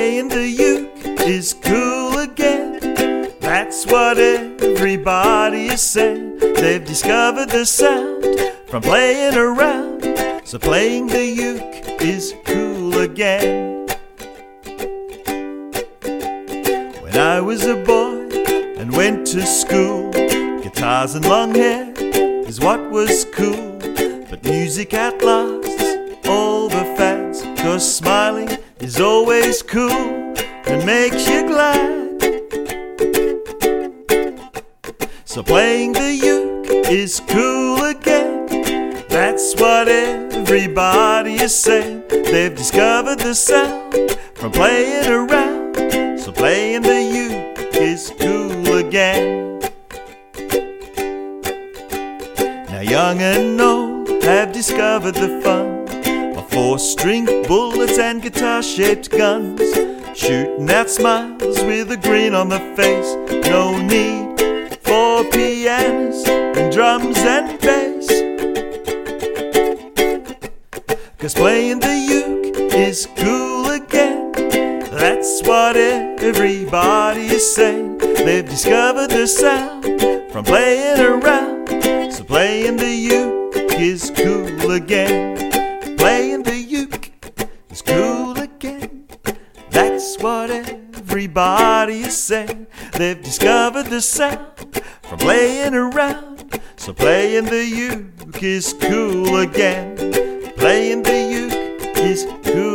playing the uke is cool again. That's what everybody is saying. They've discovered the sound from playing around. So playing the uke is cool again. When I was a boy and went to school, guitars and long hair is what was cool. But music outlasts all the fads, cause smiling is always cool and makes you glad. So playing the uke is cool again. That's what everybody is saying. They've discovered the sound from playing around. So playing the uke is cool again. Now young and old have discovered the fun of four-string bullets and guitar-shaped guns. Shooting at smiles with a grin on the face. No need for pianos and drums and bass. Cause playing the uke is cool again. That's what everybody is saying. They've discovered the sound from playing around. So playing the uke is cool again. What everybody is saying. They've discovered the sound from playing around. So playing the uke is cool again. Playing the uke is cool